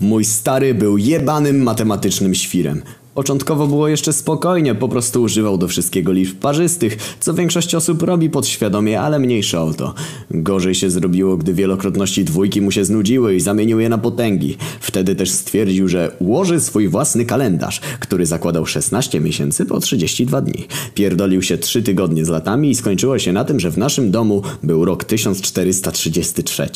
Mój stary był jebanym matematycznym świrem. Początkowo było jeszcze spokojnie, po prostu używał do wszystkiego liczb parzystych, co większość osób robi podświadomie, ale mniejsza o to. Gorzej się zrobiło, gdy wielokrotności dwójki mu się znudziły i zamienił je na potęgi. Wtedy też stwierdził, że ułoży swój własny kalendarz, który zakładał 16 miesięcy po 32 dni. Pierdolił się 3 tygodnie z latami i skończyło się na tym, że w naszym domu był rok 1433.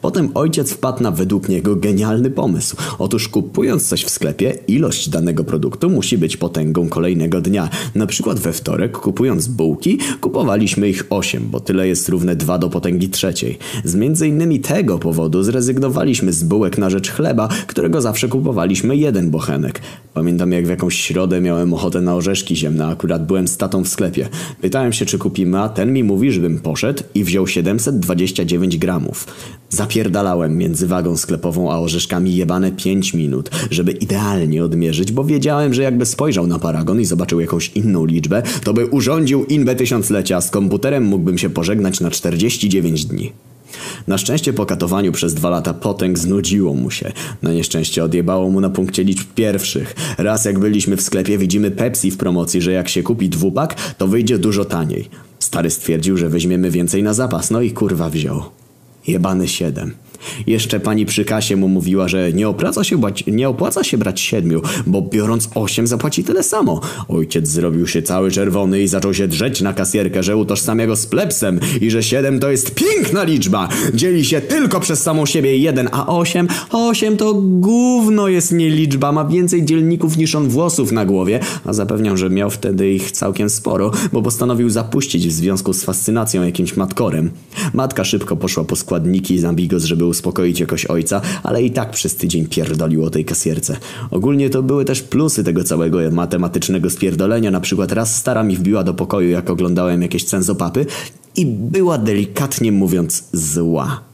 Potem ojciec wpadł na według niego genialny pomysł. Otóż kupując coś w sklepie, ilość danego produktu musi być potęgą kolejnego dnia. Na przykład we wtorek, kupując bułki, kupowaliśmy ich 8, bo tyle jest równe 2 do potęgi trzeciej. Z między innymi tego powodu zrezygnowaliśmy z bułek na rzecz chleba, którego zawsze kupowaliśmy jeden bochenek. Pamiętam jak w jakąś środę miałem ochotę na orzeszki ziemne, akurat byłem z tatą w sklepie. Pytałem się czy kupimy, a ten mi mówi, żebym poszedł i wziął 729 gramów. Zapierdalałem między wagą sklepową a orzeszkami jebane 5 minut, żeby idealnie odmierzyć, bo wiedziałem, że jakby spojrzał na paragon i zobaczył jakąś inną liczbę, to by urządził inwę tysiąclecia, z komputerem mógłbym się pożegnać na 49 dni. Na szczęście po katowaniu przez dwa lata potęg znudziło mu się. Na nieszczęście odjebało mu na punkcie liczb pierwszych. Raz jak byliśmy w sklepie widzimy Pepsi w promocji, że jak się kupi dwupak, to wyjdzie dużo taniej. Stary stwierdził, że weźmiemy więcej na zapas, no i kurwa wziął. Jebany siedem. Jeszcze pani przy kasie mu mówiła, że nie opłaca się, brać, nie opłaca się brać siedmiu, bo biorąc osiem zapłaci tyle samo. Ojciec zrobił się cały czerwony i zaczął się drzeć na kasjerkę, że utożsamia go z plepsem i że siedem to jest piękna liczba. Dzieli się tylko przez samą siebie jeden, a osiem, osiem to gówno jest nie liczba, ma więcej dzielników niż on włosów na głowie, a zapewniam, że miał wtedy ich całkiem sporo, bo postanowił zapuścić w związku z fascynacją jakimś matkorem. Matka szybko poszła po składniki z Ambigos, żeby uspokoić jakoś ojca, ale i tak przez tydzień pierdolił o tej kasierce. Ogólnie to były też plusy tego całego matematycznego spierdolenia. Na przykład raz stara mi wbiła do pokoju, jak oglądałem jakieś cenzopapy i była delikatnie mówiąc zła.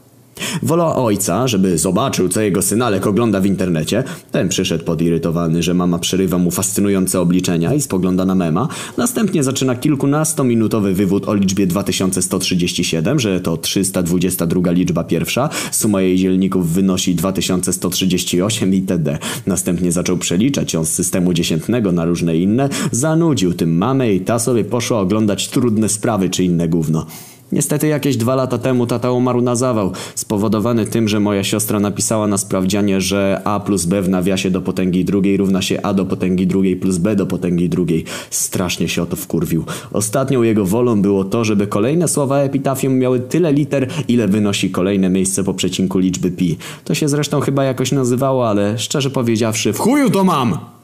Wolała ojca, żeby zobaczył, co jego synalek ogląda w internecie. Ten przyszedł podirytowany, że mama przerywa mu fascynujące obliczenia i spogląda na mema. Następnie zaczyna kilkunastominutowy wywód o liczbie 2137, że to 322 liczba pierwsza. Suma jej dzielników wynosi 2138 itd. Następnie zaczął przeliczać ją z systemu dziesiętnego na różne inne. Zanudził tym mamę i ta sobie poszła oglądać trudne sprawy czy inne gówno. Niestety jakieś dwa lata temu tata umarł na zawał, spowodowany tym, że moja siostra napisała na sprawdzianie, że a plus b w nawiasie do potęgi drugiej równa się a do potęgi drugiej plus b do potęgi drugiej. Strasznie się o to wkurwił. Ostatnią jego wolą było to, żeby kolejne słowa epitafium miały tyle liter, ile wynosi kolejne miejsce po przecinku liczby pi. To się zresztą chyba jakoś nazywało, ale szczerze powiedziawszy, w chuju to mam!